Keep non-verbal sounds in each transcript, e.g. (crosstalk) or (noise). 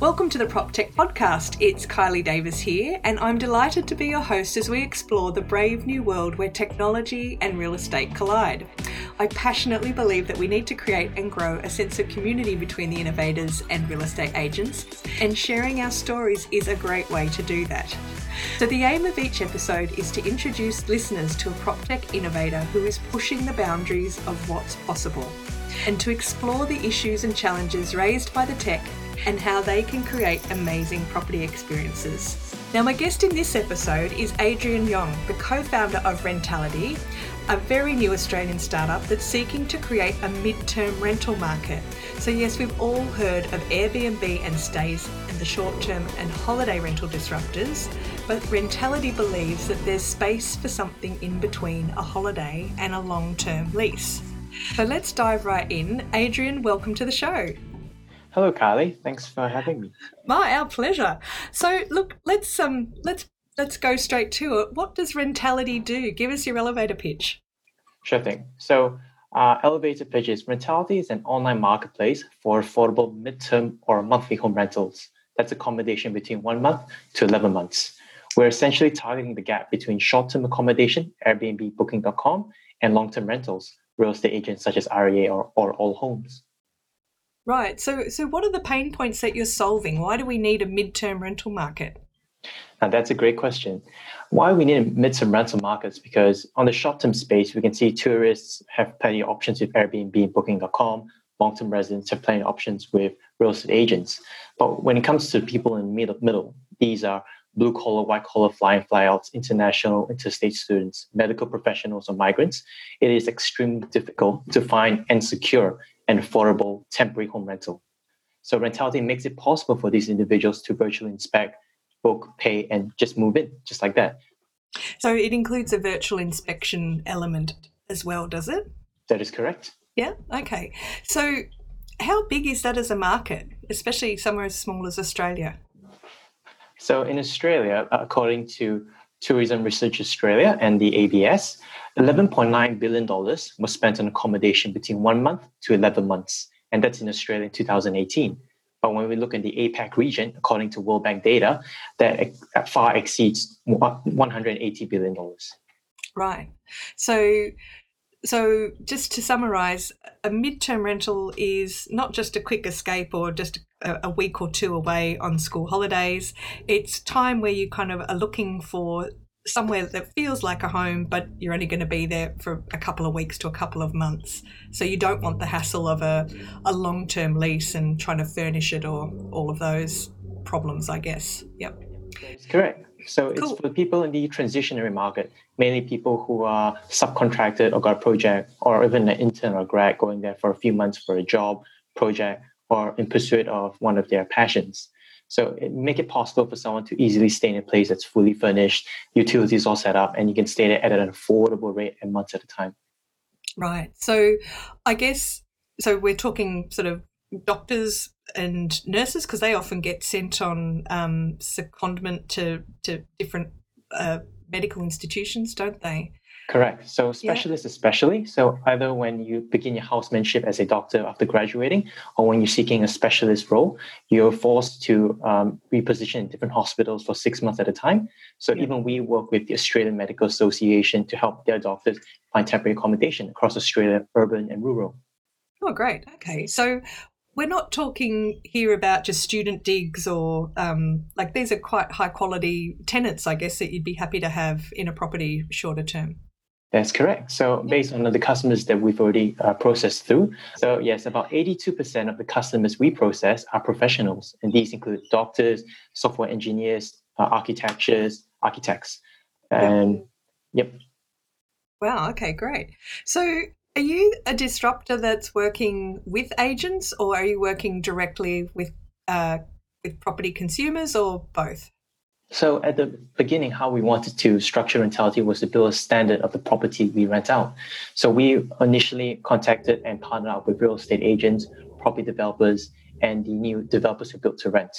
Welcome to the PropTech Podcast. It's Kylie Davis here, and I'm delighted to be your host as we explore the brave new world where technology and real estate collide. I passionately believe that we need to create and grow a sense of community between the innovators and real estate agents, and sharing our stories is a great way to do that. So, the aim of each episode is to introduce listeners to a PropTech innovator who is pushing the boundaries of what's possible and to explore the issues and challenges raised by the tech and how they can create amazing property experiences. Now, my guest in this episode is Adrian Yong, the co founder of Rentality, a very new Australian startup that's seeking to create a mid-term rental market. So, yes, we've all heard of Airbnb and Stayz and the short term and holiday rental disruptors, but Rentality believes that there's space for something in between a holiday and a long term lease. So, let's dive right in. Adrian, welcome to the show. Hello, Carly. Thanks for having me. My, our pleasure. So, look, let's um, let's let's go straight to it. What does Rentality do? Give us your elevator pitch. Sure thing. So, uh, elevator pitch is Rentality is an online marketplace for affordable midterm or monthly home rentals. That's accommodation between one month to 11 months. We're essentially targeting the gap between short term accommodation, Airbnb, Booking.com, and long term rentals, real estate agents such as REA or, or Allhomes. Right. So, so what are the pain points that you're solving? Why do we need a midterm rental market? Now, that's a great question. Why we need a midterm rental market is because on the short-term space, we can see tourists have plenty of options with Airbnb and Booking.com. Long-term residents have plenty of options with real estate agents. But when it comes to people in the middle, these are blue collar, white collar, fly in, fly outs, international, interstate students, medical professionals, or migrants, it is extremely difficult to find and secure and affordable temporary home rental. So Rentality makes it possible for these individuals to virtually inspect, book, pay, and just move in, just like that. So it includes a virtual inspection element as well, does it? That is correct. Yeah. Okay. So how big is that as a market, especially somewhere as small as Australia? So in Australia, according to Tourism Research Australia and the ABS, $11.9 billion was spent on accommodation between one month to 11 months, and that's in Australia in 2018. But when we look in the APAC region, according to World Bank data, that far exceeds $180 billion. Right. So, so just to summarize, a midterm rental is not just a quick escape or just a, week or two away on school holidays. It's time where you kind of are looking for somewhere that feels like a home, but you're only going to be there for a couple of weeks to a couple of months. So you don't want the hassle of a, a long term lease and trying to furnish it or all of those problems, I guess. Yep. Correct. So it's cool. for people in the transitionary market, mainly people who are subcontracted or got a project, or even an intern or grad going there for a few months for a job, project, or in pursuit of one of their passions. So it make it possible for someone to easily stay in a place that's fully furnished, utilities all set up, and you can stay there at an affordable rate and months at a time. Right. So I guess so we're talking sort of doctors and nurses because they often get sent on um, secondment to to different uh, medical institutions, don't they? Correct. So specialists yeah. especially. So either when you begin your housemanship as a doctor after graduating, or when you're seeking a specialist role, you're forced to um, reposition in different hospitals for six months at a time. So yeah. even we work with the Australian Medical Association to help their doctors find temporary accommodation across Australia, urban and rural. Oh, great. Okay. So we're not talking here about just student digs or um, like these are quite high quality tenants, I guess, that you'd be happy to have in a property shorter term. That's correct. So based on the customers that we've already uh, processed through, so yes, about 82% of the customers we process are professionals, and these include doctors, software engineers, uh, architectures, architects, and yep. Wow. Okay. Great. So, are you a disruptor that's working with agents, or are you working directly with uh, with property consumers, or both? So at the beginning, how we wanted to structure rentality was to build a standard of the property we rent out. So we initially contacted and partnered up with real estate agents, property developers, and the new developers who built to rent.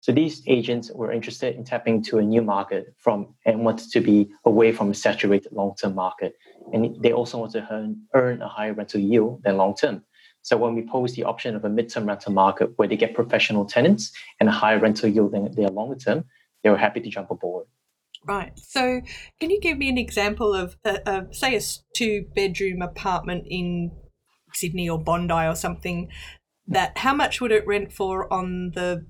So these agents were interested in tapping into a new market from and wanted to be away from a saturated long-term market. And they also want to earn, earn a higher rental yield than long-term. So when we pose the option of a midterm rental market where they get professional tenants and a higher rental yield than their longer term, they were happy to jump aboard. Right. So, can you give me an example of, uh, a say, a two bedroom apartment in Sydney or Bondi or something? That how much would it rent for on the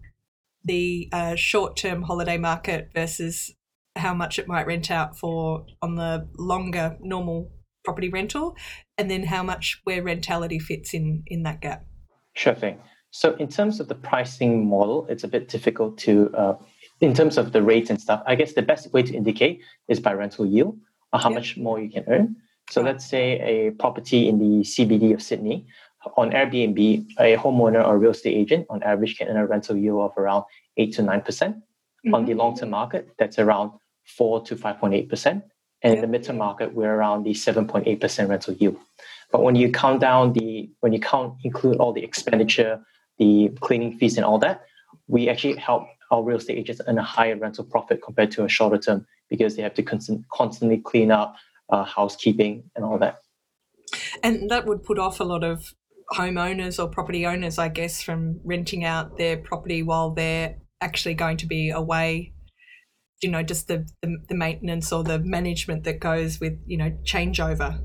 the uh, short term holiday market versus how much it might rent out for on the longer normal property rental, and then how much where rentality fits in in that gap? Sure thing. So, in terms of the pricing model, it's a bit difficult to uh, in terms of the rates and stuff, I guess the best way to indicate is by rental yield or how yep. much more you can earn. So let's say a property in the CBD of Sydney on Airbnb, a homeowner or real estate agent on average can earn a rental yield of around eight to nine percent. Mm-hmm. On the mm-hmm. long-term market, that's around four to five point eight percent. And yep. in the midterm market, we're around the seven point eight percent rental yield. But when you count down the when you count include all the expenditure, the cleaning fees and all that, we actually help our real estate agents earn a higher rental profit compared to a shorter term because they have to constant, constantly clean up uh, housekeeping and all that. And that would put off a lot of homeowners or property owners, I guess, from renting out their property while they're actually going to be away. You know, just the, the, the maintenance or the management that goes with, you know, changeover.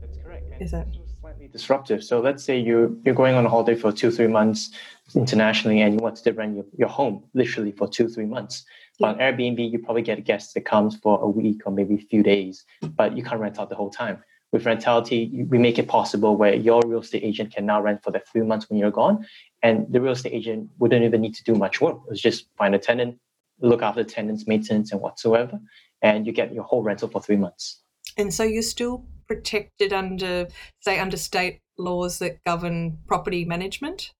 That's correct. And Is that slightly disruptive? So let's say you you're going on a holiday for two, three months internationally and you want to rent your, your home literally for two, three months. But on Airbnb, you probably get a guest that comes for a week or maybe a few days, but you can't rent out the whole time. With Rentality, we make it possible where your real estate agent can now rent for the three months when you're gone. And the real estate agent wouldn't even need to do much work. It's just find a tenant, look after tenants, maintenance, and whatsoever. And you get your whole rental for three months. And so you're still protected under, say, under state laws that govern property management?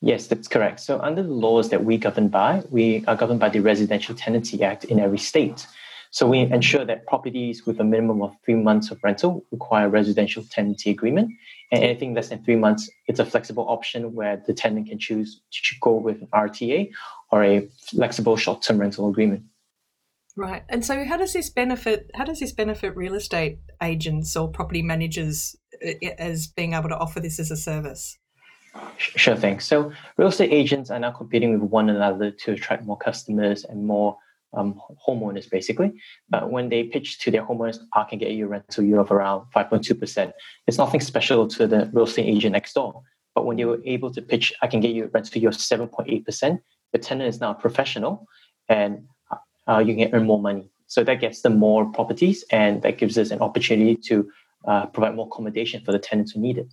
Yes, that's correct. So, under the laws that we govern by, we are governed by the Residential Tenancy Act in every state. So, we ensure that properties with a minimum of three months of rental require a residential tenancy agreement. And anything less than three months, it's a flexible option where the tenant can choose to go with an RTA or a flexible short term rental agreement. Right. And so how does this benefit how does this benefit real estate agents or property managers uh, as being able to offer this as a service? Sure thing. So real estate agents are now competing with one another to attract more customers and more um, homeowners, basically. But when they pitch to their homeowners, I can get you a rental yield of around 5.2%. It's nothing special to the real estate agent next door. But when were able to pitch, I can get you a rental yield of 7.8%. The tenant is now a professional and uh, you can earn more money. So that gets them more properties and that gives us an opportunity to uh, provide more accommodation for the tenants who need it.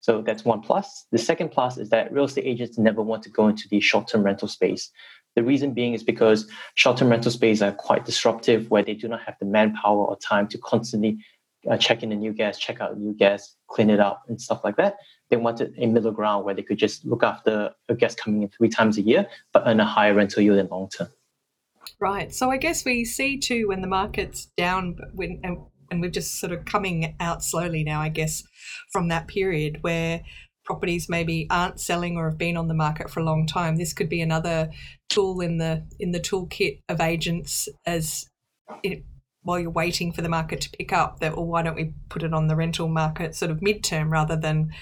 So that's one plus. The second plus is that real estate agents never want to go into the short term rental space. The reason being is because short term rental space are quite disruptive, where they do not have the manpower or time to constantly uh, check in a new guest, check out a new guest, clean it up, and stuff like that. They wanted a middle ground where they could just look after a guest coming in three times a year, but earn a higher rental yield in long term. Right. So I guess we see too when the market's down, when and we're just sort of coming out slowly now, I guess, from that period where properties maybe aren't selling or have been on the market for a long time. This could be another tool in the in the toolkit of agents as while you're waiting for the market to pick up. That well, why don't we put it on the rental market sort of midterm rather than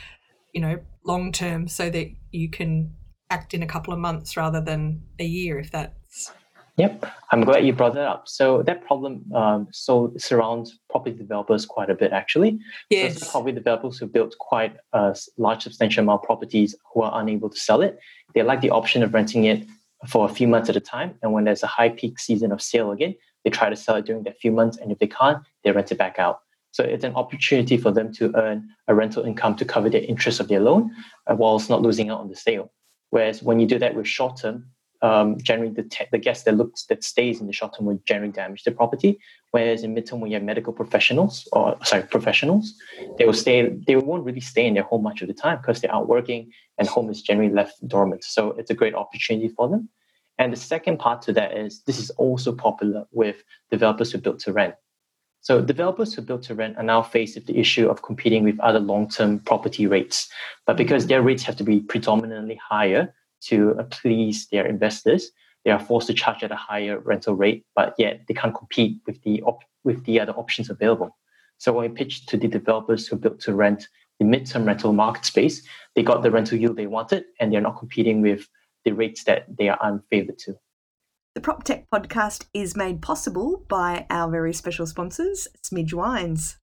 you know long term, so that you can act in a couple of months rather than a year, if that's Yep, I'm glad you brought that up. So that problem um, so surrounds property developers quite a bit, actually. Yes. So property developers who built quite a large, substantial amount of properties who are unable to sell it, they like the option of renting it for a few months at a time. And when there's a high peak season of sale again, they try to sell it during that few months. And if they can't, they rent it back out. So it's an opportunity for them to earn a rental income to cover the interest of their loan, uh, whilst not losing out on the sale. Whereas when you do that with short term, um, generally the, te- the guest that looks that stays in the short term will generally damage the property. Whereas in midterm, when you have medical professionals or sorry professionals, they will stay. They won't really stay in their home much of the time because they're out working and home is generally left dormant. So it's a great opportunity for them. And the second part to that is this is also popular with developers who build to rent. So developers who build to rent are now faced with the issue of competing with other long-term property rates. But because their rates have to be predominantly higher, to please their investors, they are forced to charge at a higher rental rate, but yet they can't compete with the op- with the other options available. So when we pitched to the developers who built to rent, the midterm rental market space, they got the rental yield they wanted, and they're not competing with the rates that they are unfavored to. The PropTech podcast is made possible by our very special sponsors, Smidge Wines.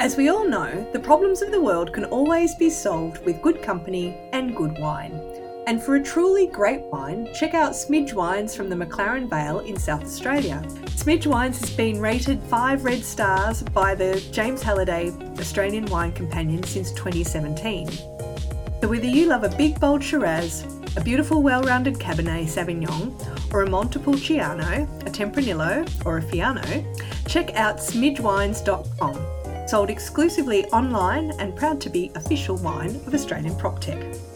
As we all know, the problems of the world can always be solved with good company and good wine. And for a truly great wine, check out Smidge Wines from the McLaren Vale in South Australia. Smidge Wines has been rated five red stars by the James Halliday Australian Wine Companion since 2017. So whether you love a big bold Shiraz, a beautiful well-rounded Cabernet Sauvignon, or a Montepulciano, a Tempranillo, or a Fiano, check out smidgewines.com. Sold exclusively online and proud to be official wine of Australian PropTech.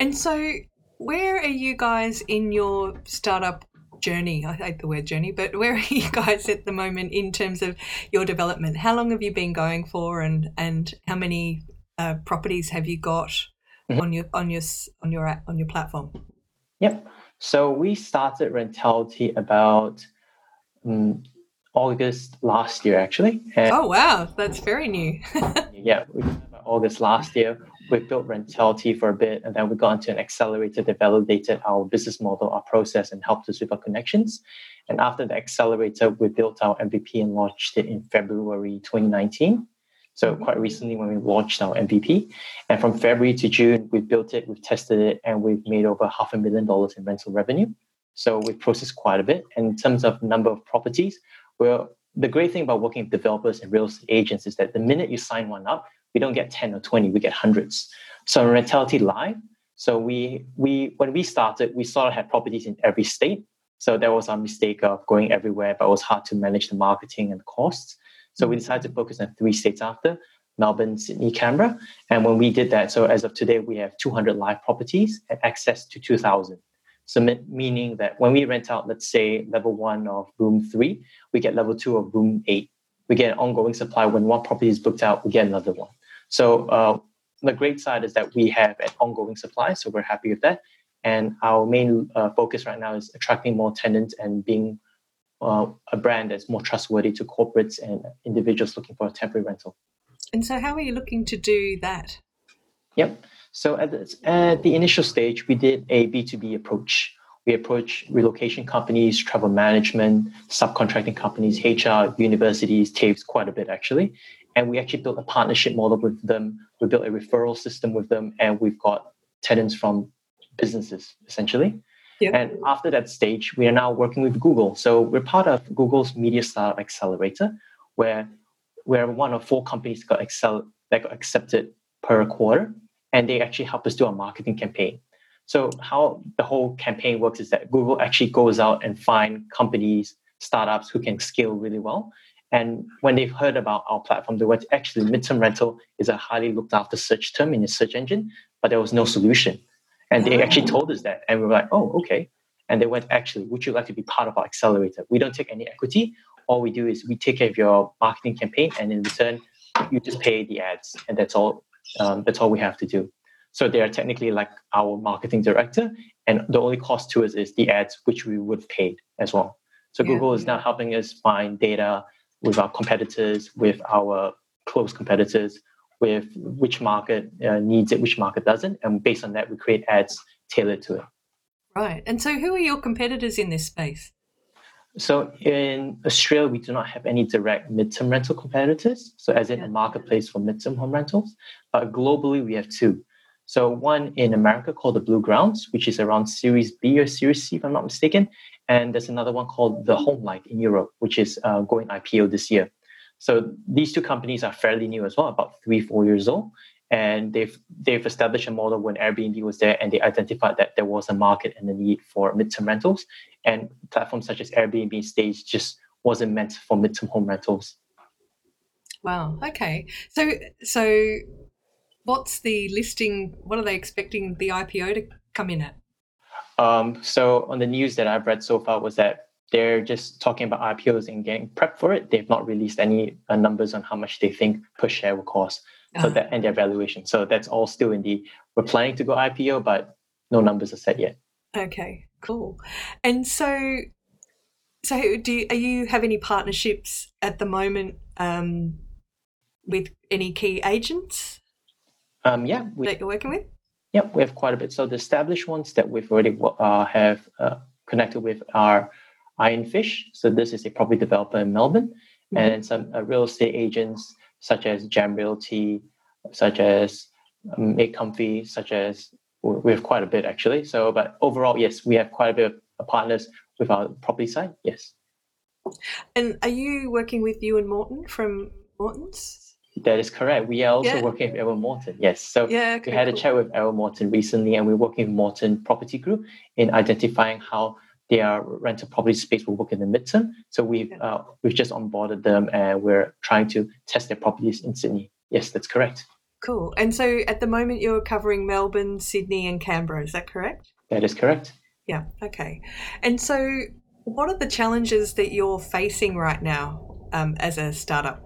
And so, where are you guys in your startup journey? I hate the word journey, but where are you guys at the moment in terms of your development? How long have you been going for, and and how many uh, properties have you got mm-hmm. on your on your on your on your platform? Yep. So we started Rentality about um, August last year, actually. And oh wow, that's very new. (laughs) yeah, August last year we built Rentality for a bit, and then we got into an accelerator that validated our business model, our process, and helped us with our connections. And after the accelerator, we built our MVP and launched it in February 2019. So mm-hmm. quite recently when we launched our MVP. And from February to June, we built it, we've tested it, and we've made over half a million dollars in rental revenue. So we've processed quite a bit. And in terms of number of properties, well, the great thing about working with developers and real estate agents is that the minute you sign one up, we don't get 10 or 20, we get hundreds. So Rentality Live, so we we when we started, we sort of had properties in every state. So that was our mistake of going everywhere, but it was hard to manage the marketing and the costs. So we decided to focus on three states after Melbourne, Sydney, Canberra. And when we did that, so as of today, we have 200 live properties and access to 2,000. So meaning that when we rent out, let's say level one of room three, we get level two of room eight. We get an ongoing supply. When one property is booked out, we get another one. So uh, the great side is that we have an ongoing supply, so we're happy with that. And our main uh, focus right now is attracting more tenants and being uh, a brand that's more trustworthy to corporates and individuals looking for a temporary rental. And so, how are you looking to do that? Yep. So, at the, at the initial stage, we did a B2B approach. We approached relocation companies, travel management, subcontracting companies, HR, universities, TAFEs, quite a bit actually and we actually built a partnership model with them. We built a referral system with them, and we've got tenants from businesses essentially. Yep. And after that stage, we are now working with Google. So we're part of Google's Media Startup Accelerator, where we're one of four companies that got, excel, that got accepted per quarter, and they actually help us do our marketing campaign. So how the whole campaign works is that Google actually goes out and find companies, startups who can scale really well, and when they've heard about our platform, they went, actually, midterm rental is a highly looked after search term in the search engine, but there was no solution. And they actually oh. told us that. And we were like, oh, okay. And they went, actually, would you like to be part of our accelerator? We don't take any equity. All we do is we take care of your marketing campaign, and in return, you just pay the ads, and that's all. Um, that's all we have to do. So they are technically like our marketing director, and the only cost to us is the ads, which we would have paid as well. So yeah, Google is now helping us find data with our competitors, with our close competitors, with which market uh, needs it, which market doesn't, and based on that, we create ads tailored to it. Right. And so, who are your competitors in this space? So, in Australia, we do not have any direct midterm rental competitors. So, as in yeah. a marketplace for midterm home rentals. But globally, we have two. So, one in America called the Blue Grounds, which is around Series B or Series C, if I'm not mistaken, and there's another one called the Homelike in Europe, which is uh, going IPO this year. So these two companies are fairly new as well, about three, four years old. And they've they've established a model when Airbnb was there, and they identified that there was a market and a need for midterm rentals. And platforms such as Airbnb Stayz just wasn't meant for midterm home rentals. Wow. Okay. So so, what's the listing? What are they expecting the IPO to come in at? Um, so on the news that I've read so far was that they're just talking about IPOs and getting prep for it. They've not released any uh, numbers on how much they think per share will cost. So uh-huh. that and their valuation. So that's all still in the we're planning to go IPO, but no numbers are set yet. Okay, cool. And so, so do you, are you have any partnerships at the moment um, with any key agents um, yeah, we, that you're working with? Yep, we have quite a bit. So the established ones that we've already uh, have uh, connected with are Ironfish. So this is a property developer in Melbourne, mm-hmm. and some uh, real estate agents such as Jam Realty, such as um, Make Comfy, such as we have quite a bit actually. So, but overall, yes, we have quite a bit of partners with our property side. Yes. And are you working with Ewan Morton from Morton's? That is correct. We are also yeah. working with Ewan Morton. Yes. So yeah, okay, we had cool. a chat with Ewan Morton recently, and we're working with Morton Property Group in identifying how their rental property space will work in the midterm. So we've yeah. uh, we've just onboarded them, and we're trying to test their properties in Sydney. Yes, that's correct. Cool. And so at the moment, you're covering Melbourne, Sydney, and Canberra. Is that correct? That is correct. Yeah. Okay. And so, what are the challenges that you're facing right now um, as a startup?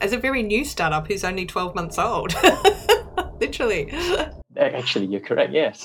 As a very new startup who's only 12 months old. (laughs) Literally. Actually, you're correct, yes.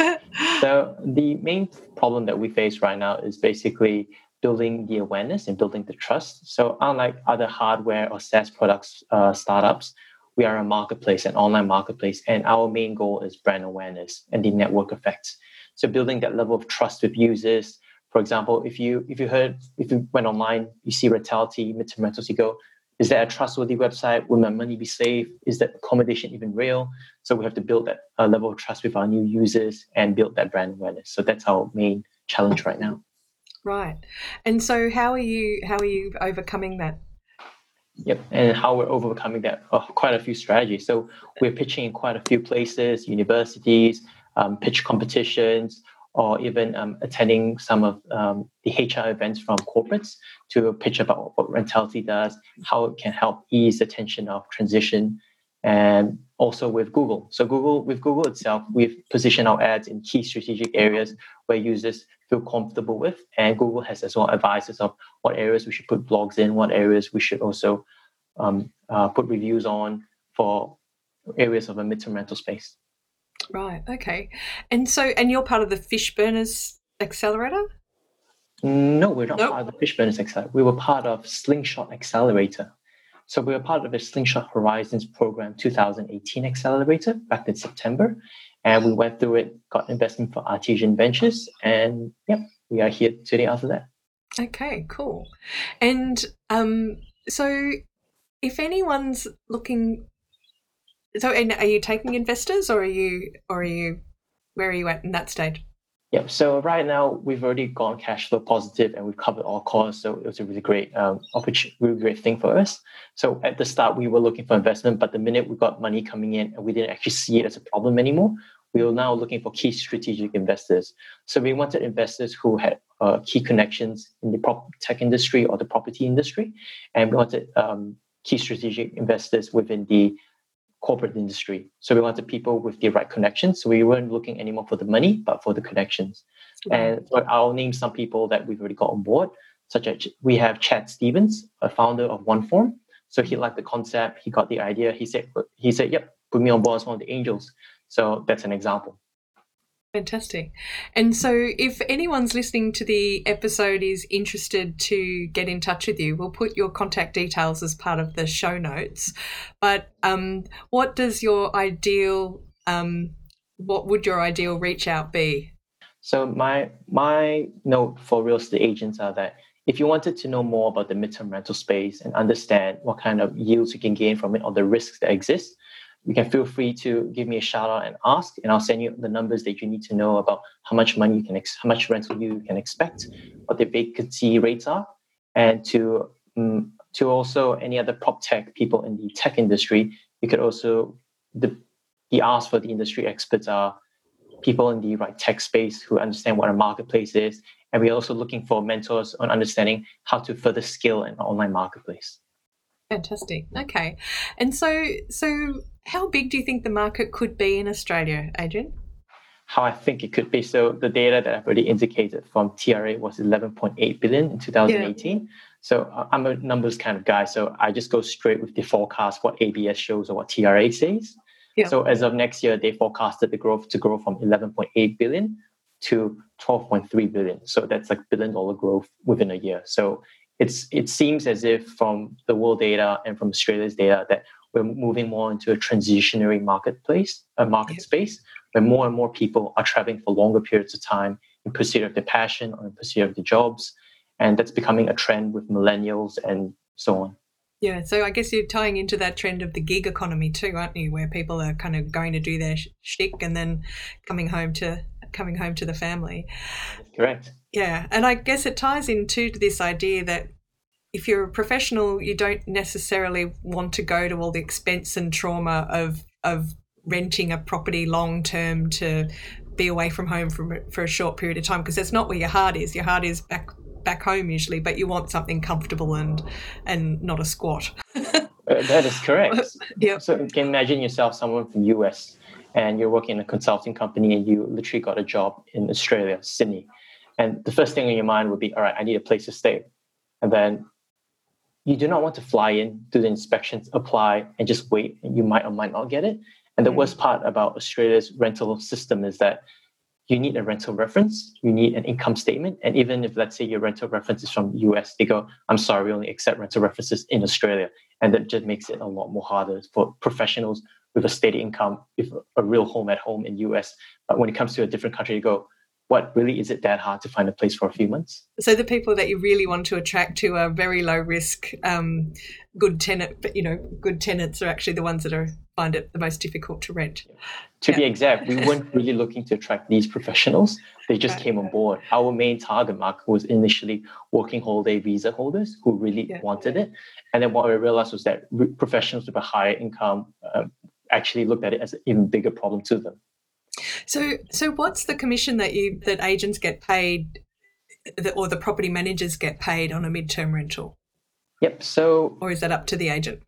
so, the main problem that we face right now is basically building the awareness and building the trust. So, unlike other hardware or SaaS products uh, startups, we are a marketplace, an online marketplace, and our main goal is brand awareness and the network effects. So, building that level of trust with users. For example, if you if you heard if you went online, you see rentals, you go, is that a trustworthy website? Will my money be safe? Is that accommodation even real? So we have to build that uh, level of trust with our new users and build that brand awareness. So that's our main challenge right now. Right. And so how are you how are you overcoming that? Yep, and how we're overcoming that? Oh, quite a few strategies. So we're pitching in quite a few places, universities, um, pitch competitions, or even um, attending some of um, the HR events from corporates to pitch about what Rentality does, how it can help ease the tension of transition, and also with Google. So Google, with Google itself, we've positioned our ads in key strategic areas where users feel comfortable with, and Google has as well advices of what areas we should put blogs in, what areas we should also um, uh, put reviews on for areas of a midterm rental space. Right. Okay. And so, and you're part of the Fishburners Accelerator? No, we're not nope. part of the Fishburners Accelerator. We were part of Slingshot Accelerator. So we were part of the Slingshot Horizons Program 2018 Accelerator back in September. And we went through it, got investment for Artesian Ventures, and yep, we are here today after that. Okay, cool. And um, so if anyone's looking so, are you taking investors, or are you, or are you, where are you at in that stage? Yeah. So right now we've already gone cash flow positive and we've covered all costs. So it was a really great um, opportunity, really great thing for us. So at the start we were looking for investment, but the minute we got money coming in and we didn't actually see it as a problem anymore, we were now looking for key strategic investors. So we wanted investors who had uh, key connections in the prop tech industry or the property industry, and we wanted um, key strategic investors within the corporate industry. So we wanted people with the right connections. So we weren't looking anymore for the money, but for the connections. And so I'll name some people that we've already got on board, such as we have Chad Stevens, a founder of OneForm. So he liked the concept, he got the idea. He said, he said, "Yep, put me on board as one of the angels." So that's an example. Fantastic. And so, if anyone's listening to the episode is interested to get in touch with you, we'll put your contact details as part of the show notes. But um, what does your ideal, um, what would your ideal reach out be? So my my note for real estate agents are that if you wanted to know more about the midterm rental space and understand what kind of yields you can gain from it or the risks that exist, you can feel free to give me a shout out and ask, and I'll send you the numbers that you need to know about how much money you can, ex- how much rental you can expect, what the vacancy rates are, and to um, to also any other prop tech people in the tech industry. You could also the the ask for the industry experts are people in the right tech space who understand what a marketplace is, and we're also looking for mentors on understanding how to further scale an online marketplace. Fantastic. Okay, and so so how big do you think the market could be in Australia, Adrian? How I think it could be. So the data that I've already indicated from TRA was 11.8 billion in 2018. Yeah. So uh, I'm a numbers kind of guy. So I just go straight with the forecast, what ABS shows or what TRA says. Yeah. So as of next year, they forecasted the growth to grow from 11.8 billion to 12.3 billion. So that's like billion dollar growth within a year. So it's it seems as if from the world data and from Australia's data that we're moving more into a transitionary marketplace, a market space, where more and more people are traveling for longer periods of time in pursuit of their passion or in pursuit of their jobs. And that's becoming a trend with millennials and so on. Yeah, so I guess you're tying into that trend of the gig economy too, aren't you? Where people are kind of going to do their shtick and then coming home to coming home to the family. Correct. Yeah, and I guess it ties into this idea that if you're a professional, you don't necessarily want to go to all the expense and trauma of of renting a property long term to be away from home for, for a short period of time because that's not where your heart is. Your heart is back back home usually, but you want something comfortable and and not a squat. (laughs) Uh, that is correct. (laughs) yeah. So you can imagine yourself someone from US and you're working in a consulting company and you literally got a job in Australia, Sydney. And the first thing in your mind would be, all right, I need a place to stay. And then you do not want to fly in, do the inspections, apply, and just wait, you might or might not get it. And the mm. worst part about Australia's rental system is that you need a rental reference, you need an income statement, and even if let's say your rental reference is from US, they go, "I'm sorry, we only accept rental references in Australia," and that just makes it a lot more harder for professionals with a steady income, with a real home at home in US. But when it comes to a different country, you go, what really is it that hard to find a place for a few months? So the people that you really want to attract to are very low risk, um, good tenant, but you know, good tenants are actually the ones that are find it the most difficult to rent. To yeah. be exact, we weren't (laughs) really looking to attract these professionals. They just right. came on board. Our main target market was initially working holiday visa holders who really yeah. wanted it. And then what we realized was that professionals with a higher income um, actually looked at it as an even bigger problem to them. So, so what's the commission that you that agents get paid, or the property managers get paid on a midterm rental? Yep. So, or is that up to the agent?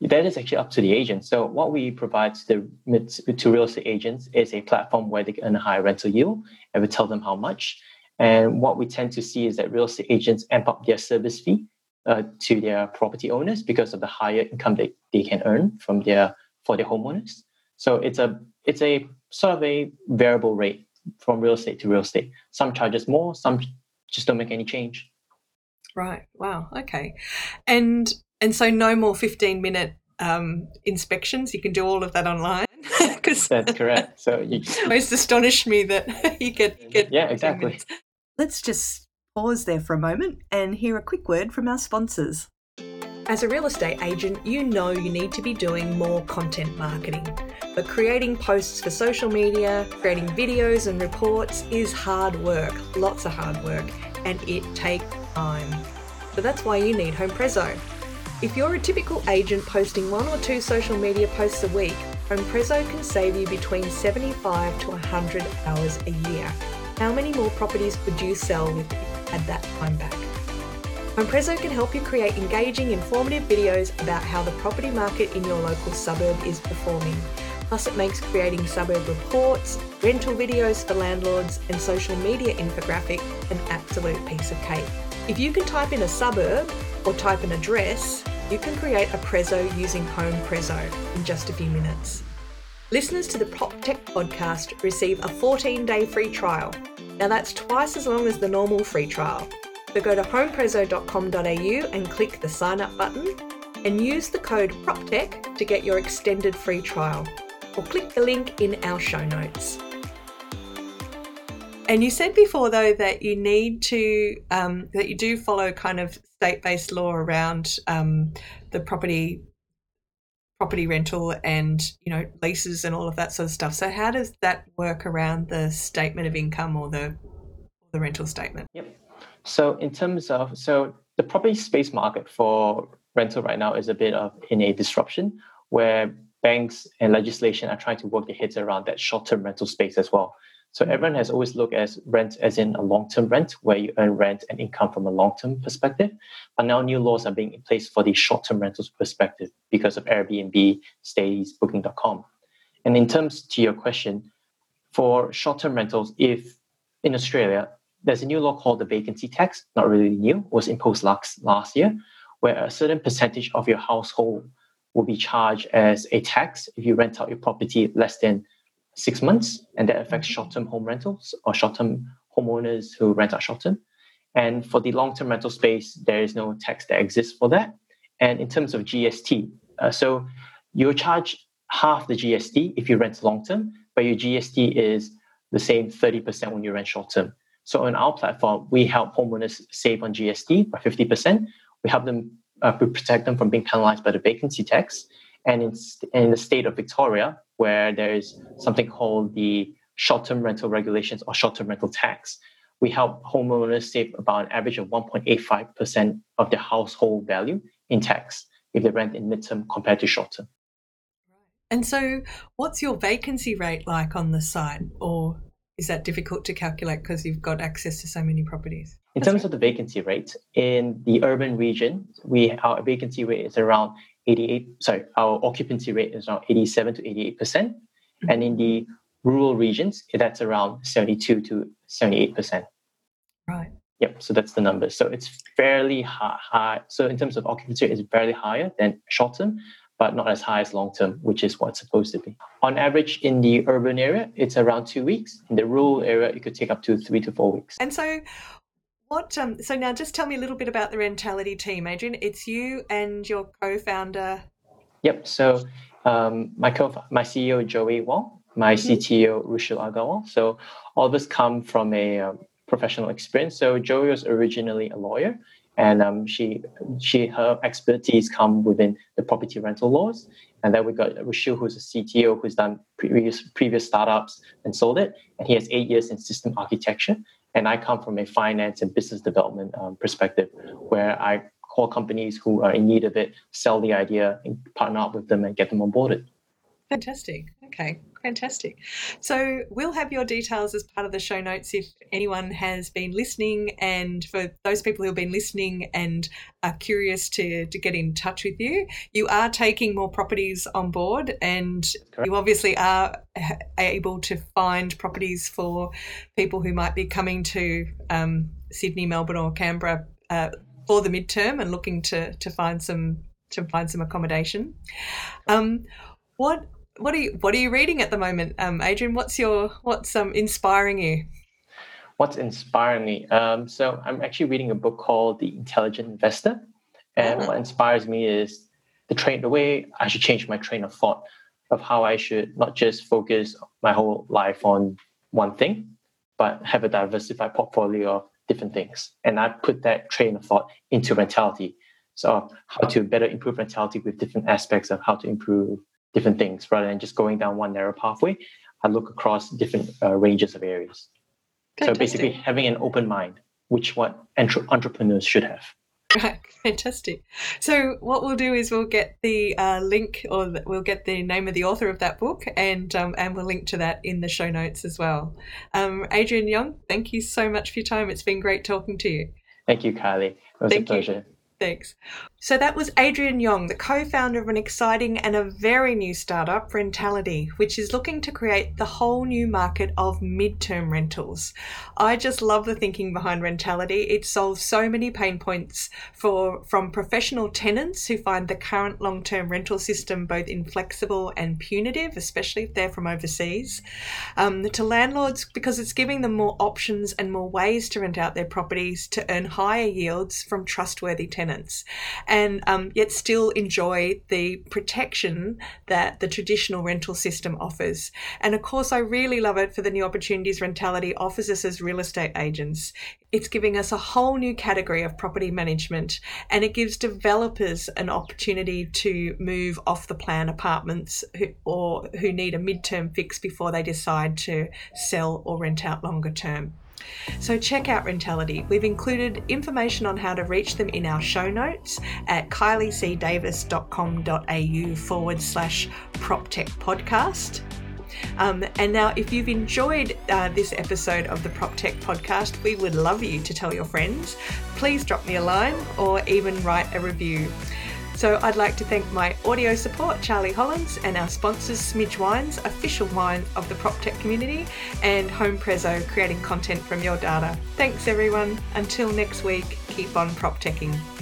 That is actually up to the agent. So, what we provide to the to real estate agents is a platform where they can earn a higher rental yield, and we tell them how much. And what we tend to see is that real estate agents amp up their service fee uh, to their property owners because of the higher income they, they can earn from their for their homeowners. So it's a it's a sort of a variable rate from real estate to real estate. Some charges more, some just don't make any change. Right. Wow. Okay. And and so no more fifteen minute um, inspections. You can do all of that online. (laughs) Because that's correct. So (laughs) you most astonished me that (laughs) you get get yeah exactly. Let's just pause there for a moment and hear a quick word from our sponsors. As a real estate agent, you know you need to be doing more content marketing. But creating posts for social media, creating videos and reports is hard work, lots of hard work, and it takes time. So that's why you need HomePrezo. If you're a typical agent posting one or two social media posts a week, HomePrezo can save you between 75 to 100 hours a year. How many more properties would you sell if you had that time back? HomePrezo can help you create engaging, informative videos about how the property market in your local suburb is performing. Plus, it makes creating suburb reports, rental videos for landlords, and social media infographic an absolute piece of cake. If you can type in a suburb or type an address, you can create a Prezo using Home Prezo in just a few minutes. Listeners to the PropTech podcast receive a 14 day free trial. Now, that's twice as long as the normal free trial. So go to homeprezo.com.au and click the sign up button and use the code PropTech to get your extended free trial. Or click the link in our show notes. And you said before, though, that you need to, um, that you do follow kind of state based law around um, the property property rental and you know leases and all of that sort of stuff so how does that work around the statement of income or the the rental statement yep so in terms of so the property space market for rental right now is a bit of in a disruption where banks and legislation are trying to work their heads around that short-term rental space as well. So everyone has always looked at rent as in a long-term rent where you earn rent and income from a long-term perspective. But now new laws are being in place for the short-term rentals perspective because of Airbnb, Stayz, Booking.com. And in terms to your question, for short-term rentals, if in Australia, there's a new law called the vacancy tax, not really new, was imposed last, last year, where a certain percentage of your household will be charged as a tax if you rent out your property less than six months, and that affects mm-hmm. short-term home rentals or short-term homeowners who rent out short-term. And for the long-term rental space, there is no tax that exists for that. And in terms of GST, uh, so you're charged half the GST if you rent long term, but your GST is the same 30% when you rent short term. So on our platform, we help homeowners save on GST by 50%. We help them uh, protect them from being penalized by the vacancy tax. And in, in the state of Victoria, where there is something called the short-term rental regulations or short-term rental tax, we help homeowners save about an average of 1.85% of their household value in tax if they rent in midterm compared to short-term. And so, what's your vacancy rate like on the site, or is that difficult to calculate because you've got access to so many properties? In terms of the vacancy rate, in the urban region, we our vacancy rate is around 88. Sorry, our occupancy rate is around 87 to 88 percent, mm-hmm. and in the rural regions, that's around 72 to 78 percent. Right. Yep. So that's the number. So it's fairly high, high. So in terms of occupancy, it's barely higher than short term, but not as high as long term, which is what it's supposed to be. On average, in the urban area, it's around two weeks. In the rural area, it could take up to three to four weeks. And so, what? Um, so now, just tell me a little bit about the Rentality team, Adrian. It's you and your co-founder. Yep. So um, my co my CEO Joey Wong, my mm-hmm. CTO Rushil Agarwal. So all of us come from a um, professional experience. So Joey was originally a lawyer, and um, she she her expertise come within the property rental laws. And then we got Rushil, who's a CTO who's done previous previous startups and sold it, and he has eight years in system architecture. And I come from a finance and business development um, perspective, where I call companies who are in need of it, sell the idea, and partner up with them and get them onboarded. Fantastic. Okay, fantastic. So we'll have your details as part of the show notes if anyone has been listening. And for those people who have been listening and are curious to, to get in touch with you, you are taking more properties on board and Correct. you obviously are able to find properties for people who might be coming to um, Sydney, Melbourne, or Canberra. Uh, for the midterm and looking to to find some to find some accommodation. Um, what what are you what are you reading at the moment, um, Adrian? What's your what's um, inspiring you? What's inspiring me? Um, so I'm actually reading a book called The Intelligent Investor, and oh. what inspires me is the train the way I should change my train of thought of how I should not just focus my whole life on one thing, but have a diversified portfolio of different things. And I put that train of thought into Rentality. So how to better improve Rentality with different aspects of how to improve different things rather than just going down one narrow pathway. I look across different uh, ranges of areas. Fantastic. So basically, having an open mind, which what entre- entrepreneurs should have. Right, (laughs) fantastic. So what we'll do is we'll get the uh, link, or we'll get the name of the author of that book, and um, and we'll link to that in the show notes as well. Um, Adrian Yong, thank you so much for your time. It's been great talking to you. Thank you, Kylie. It was thank a pleasure. You. Thanks. So that was Adrian Yong, the co founder of an exciting and a very new startup, Rentality, which is looking to create the whole new market of midterm rentals. I just love the thinking behind Rentality. It solves so many pain points for from professional tenants who find the current long term rental system both inflexible and punitive, especially if they're from overseas, um, to landlords because it's giving them more options and more ways to rent out their properties to earn higher yields from trustworthy tenants um, yet still enjoy the protection that the traditional rental system offers. And of course, I really love it for the new opportunities Rentality offers us as real estate agents. It's giving us a whole new category of property management and it gives developers an opportunity to move off the plan apartments who, or who need a midterm fix before they decide to sell or rent out longer term. So check out Rentality. We've included information on how to reach them in our show notes at kyliecdavis.com.au forward slash PropTech podcast. Um, and now, if you've enjoyed uh, this episode of the PropTech podcast, we would love you to tell your friends. Please drop me a line or even write a review. So I'd like to thank my audio support, Charlie Hollins, and our sponsors, Smidge Wines, official wine of the PropTech community, and HomePrezo, creating content from your data. Thanks everyone. Until next week, keep on prop PropTeching.